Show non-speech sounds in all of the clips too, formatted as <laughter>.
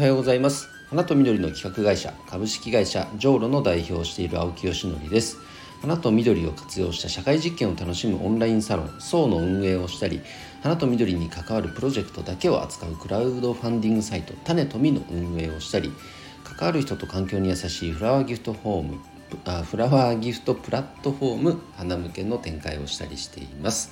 はようございます。花と緑の企画会社株式会社ジョーロの代表をしている青木よしのりです。花と緑を活用した社会実験を楽しむオンラインサロンソーの運営をしたり花と緑に関わるプロジェクトだけを扱うクラウドファンディングサイト種とみの運営をしたり関わる人と環境に優しいフラワーギフトホームあフラワーギフトプラットフォーム花向けの展開をしたりしています、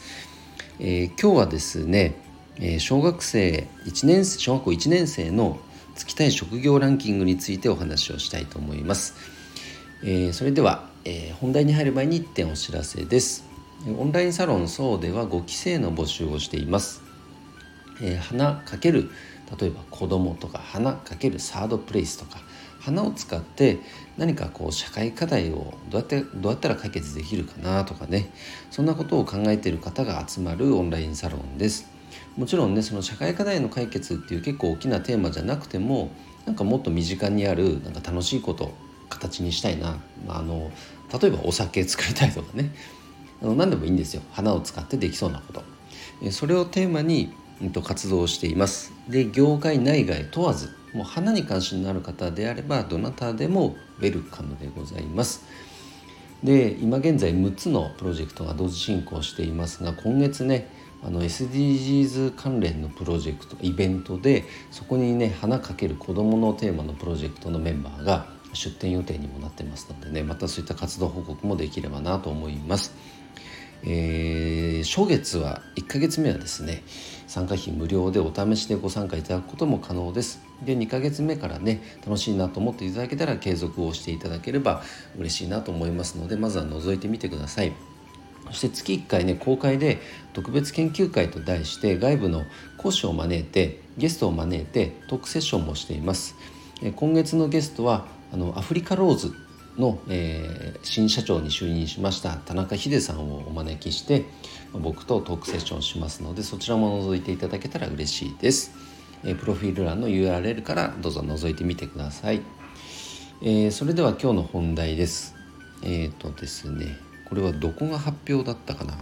えー、今日はですねえ小学生1年生小学校1年生のつきたい職業ランキングについてお話をしたいと思います、えー、それでは、えー、本題に入る前に1点お知らせです。オンラインサロンそうでは5期生の募集をしています、えー、花かける例えば子供とか花かけるサードプレイスとか花を使って何かこう社会課題をどうやってどうやったら解決できるかなとかね。そんなことを考えている方が集まるオンラインサロンです。もちろんねその社会課題の解決っていう結構大きなテーマじゃなくてもなんかもっと身近にあるなんか楽しいこと形にしたいな、まあ、あの例えばお酒作りたいとかね。あの何でもいいんですよ。花を使ってできそうなこと。それをテーマに、うん、と活動しています。で業界内外問わずもう花に関心のある方であればどなたでもウェルカムでございます。で今現在6つのプロジェクトが同時進行していますが今月ねあの SDGs 関連のプロジェクトイベントでそこにね花かける子どものテーマのプロジェクトのメンバーが出展予定にもなってますのでねまたそういった活動報告もできればなと思います。えー、初月は1ヶ月目はですね参加費無料でお試しでご参加いただくことも可能ですで2ヶ月目からね楽しいなと思っていただけたら継続をしていただければ嬉しいなと思いますのでまずは覗いてみてくださいそして月1回ね公開で特別研究会と題して外部の講師を招いてゲストを招いてトークセッションもしています。今月のゲストはあのアフリカローズの、えー、新社長に就任しました田中秀さんをお招きして僕とトークセッションしますのでそちらも覗いていただけたら嬉しいです、えー、プロフィール欄の URL からどうぞ覗いてみてください、えー、それでは今日の本題です。えっ、とですねこれはどこが発表だったかな？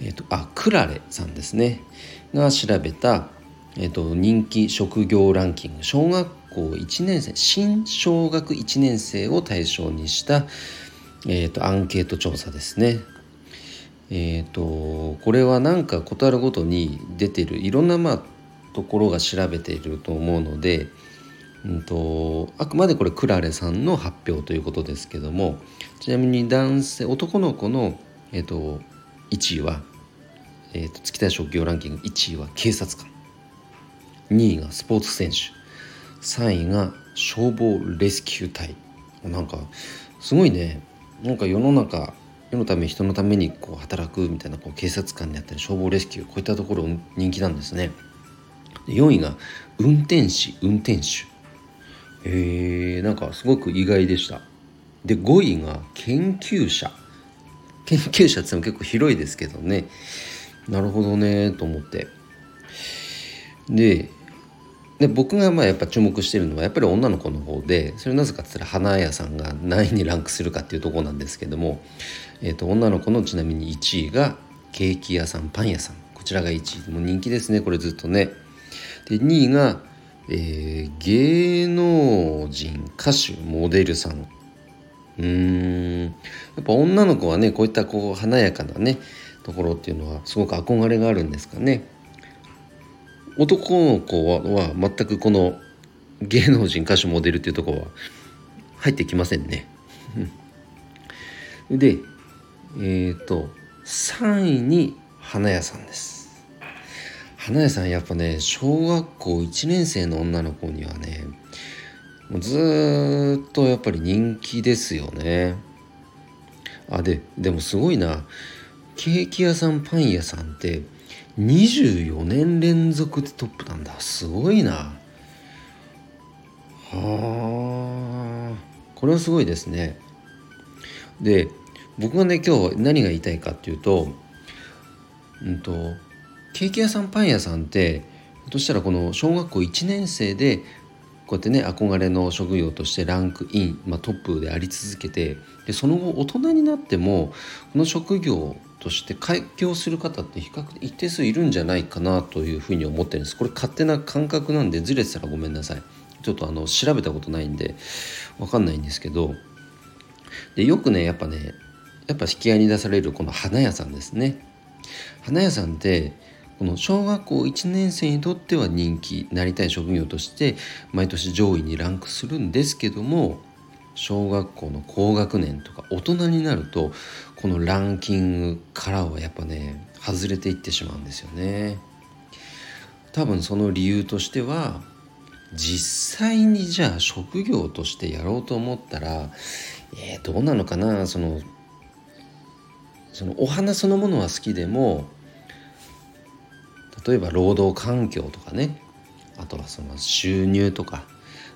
えっ、ー、とあクラレさんですね。が調べた、えーと、人気職業ランキング。小学校1年生新小学1年生を対象にした、えーと、アンケート調査ですね。えーと、これはなんか事あるごとに出てるいろんなまあところが調べていると思うのでうんと、あくまでこれクラレさんの発表ということですけどもちなみに男性男の子の、えーと、1位は、えーと、月田職業ランキング1位は警察官。2位がスポーツ選手。3位が消防レスキュー隊。なんかすごいね。なんか世の中世のため人のためにこう働くみたいなこう警察官であったり消防レスキューこういったところ人気なんですね。4位が運転士運転手。えー、なんかすごく意外でした。で5位が研究者。研究者っても結構広いですけどね。なるほどねと思って。でで僕がまあやっぱ注目してるのはやっぱり女の子の方でそれなぜかって言ったら花屋さんが何位にランクするかっていうとこなんですけども、えー、と女の子のちなみに1位がケーキ屋さんパン屋さん。こちらが1位。もう人気ですねこれずっとね。で2位がえー、芸能人歌手モデルさん。うーん。やっぱ女の子はねこういったこう華やかなねところっていうのはすごく憧れがあるんですかね。男の子は全くこの芸能人歌手モデルっていうとこは入ってきませんね。<laughs> でえっ、ー、と3位に花屋さんです。花屋さんやっぱね小学校1年生の女の子にはねもうずっとやっぱり人気ですよね。あででもすごいな。ケーキ屋さんパン屋さんって24年連続でトップなんだ。すごいな。はあこれはすごいですね。で僕がね今日何が言いたいかっていうとうんとケーキ屋さんパン屋さんってひょっとしたらこの小学校1年生でこうやってね憧れの職業としてランクイン、まあ、トップであり続けてでその後大人になってもこの職業として開業する方って比較的一定数いるんじゃないかなというふうに思ってるんです。これ勝手な感覚なんでずれてたらごめんなさい。ちょっとあの調べたことないんで分かんないんですけど。でよくねやっぱねやっぱ引き合いに出されるこの花屋さんですね。花屋さんってこの小学校1年生にとっては人気なりたい職業として毎年上位にランクするんですけども小学校の高学年とか大人になるとこのランキングからはやっぱね外れていってしまうんですよね。多分その理由としては実際にじゃあ職業としてやろうと思ったらえー、どうなのかなそのそのお花そのものは好きでも例えば労働環境とかねあとはその収入とか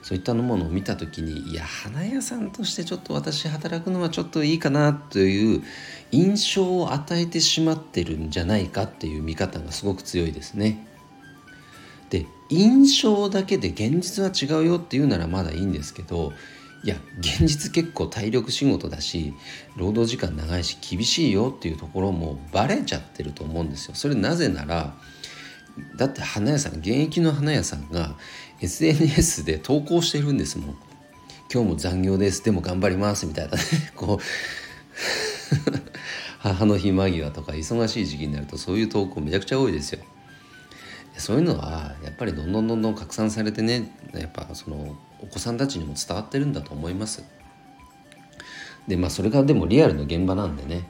そういったものを見た時にいや花屋さんとしてちょっと私働くのはちょっといいかなという印象を与えてしまってるんじゃないかっていう見方がすごく強いですね。で印象だけで現実は違うよっていうならまだいいんですけどいや現実結構体力仕事だし労働時間長いし厳しいよっていうところもバレちゃってると思うんですよ。それなぜならだって花屋さん現役の花屋さんが SNS で投稿してるんですもん。今日も残業です。でも頑張りますみたいなね。<laughs> こう <laughs> 母の日間際とか忙しい時期になるとそういう投稿めちゃくちゃ多いですよ。そういうのはやっぱりどんどんどんどん拡散されてねやっぱそのお子さんたちにも伝わってるんだと思います。でまあそれがでもリアルの現場なんでね。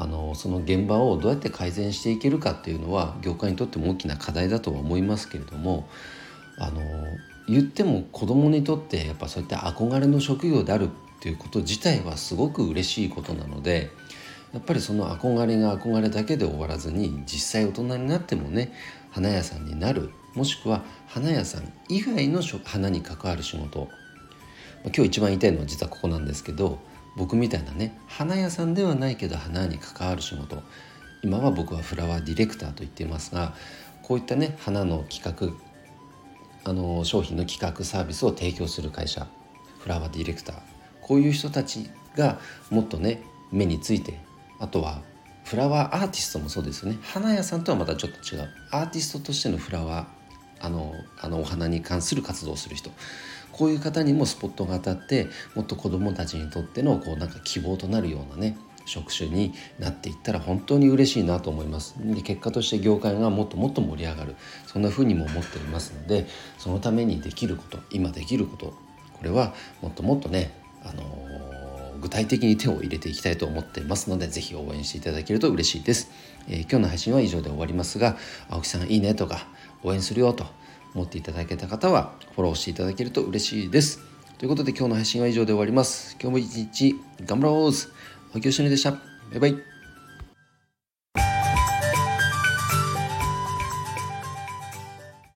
あのその現場をどうやって改善していけるかっていうのは業界にとっても大きな課題だとは思いますけれどもあの言っても子供にとってやっぱそういった憧れの職業であるっていうこと自体はすごく嬉しいことなのでやっぱりその憧れが憧れだけで終わらずに実際大人になってもね花屋さんになるもしくは花屋さん以外の花に関わる仕事。今日一番言いたいのは実はここなんですけど僕みたいなね花屋さんではないけど花に関わる仕事。今は僕はフラワーディレクターと言っていますがこういったね花の企画あの商品の企画サービスを提供する会社フラワーディレクター。こういう人たちがもっとね目についてあとはフラワーアーティストもそうですよね。花屋さんとはまたちょっと違う。アーティストとしてのフラワーあのあのお花に関する活動をする人。こういう方にもスポットが当たってもっと子どもたちにとってのこうなんか希望となるようなね職種になっていったら本当に嬉しいなと思います。で結果として業界がもっともっと盛り上がる。そんな風にも思っておりますのでそのためにできること今できることこれはもっともっとね、あのー、具体的に手を入れていきたいと思っていますので是非応援していただけると嬉しいです、えー、今日の配信は以上で終わりますが青木さんいいねとか応援するよと思っていただけた方はフォローしていただけると嬉しいです。ということで今日の配信は以上で終わります。今日も一日頑張ろう青木よしのりでした。バイバイ。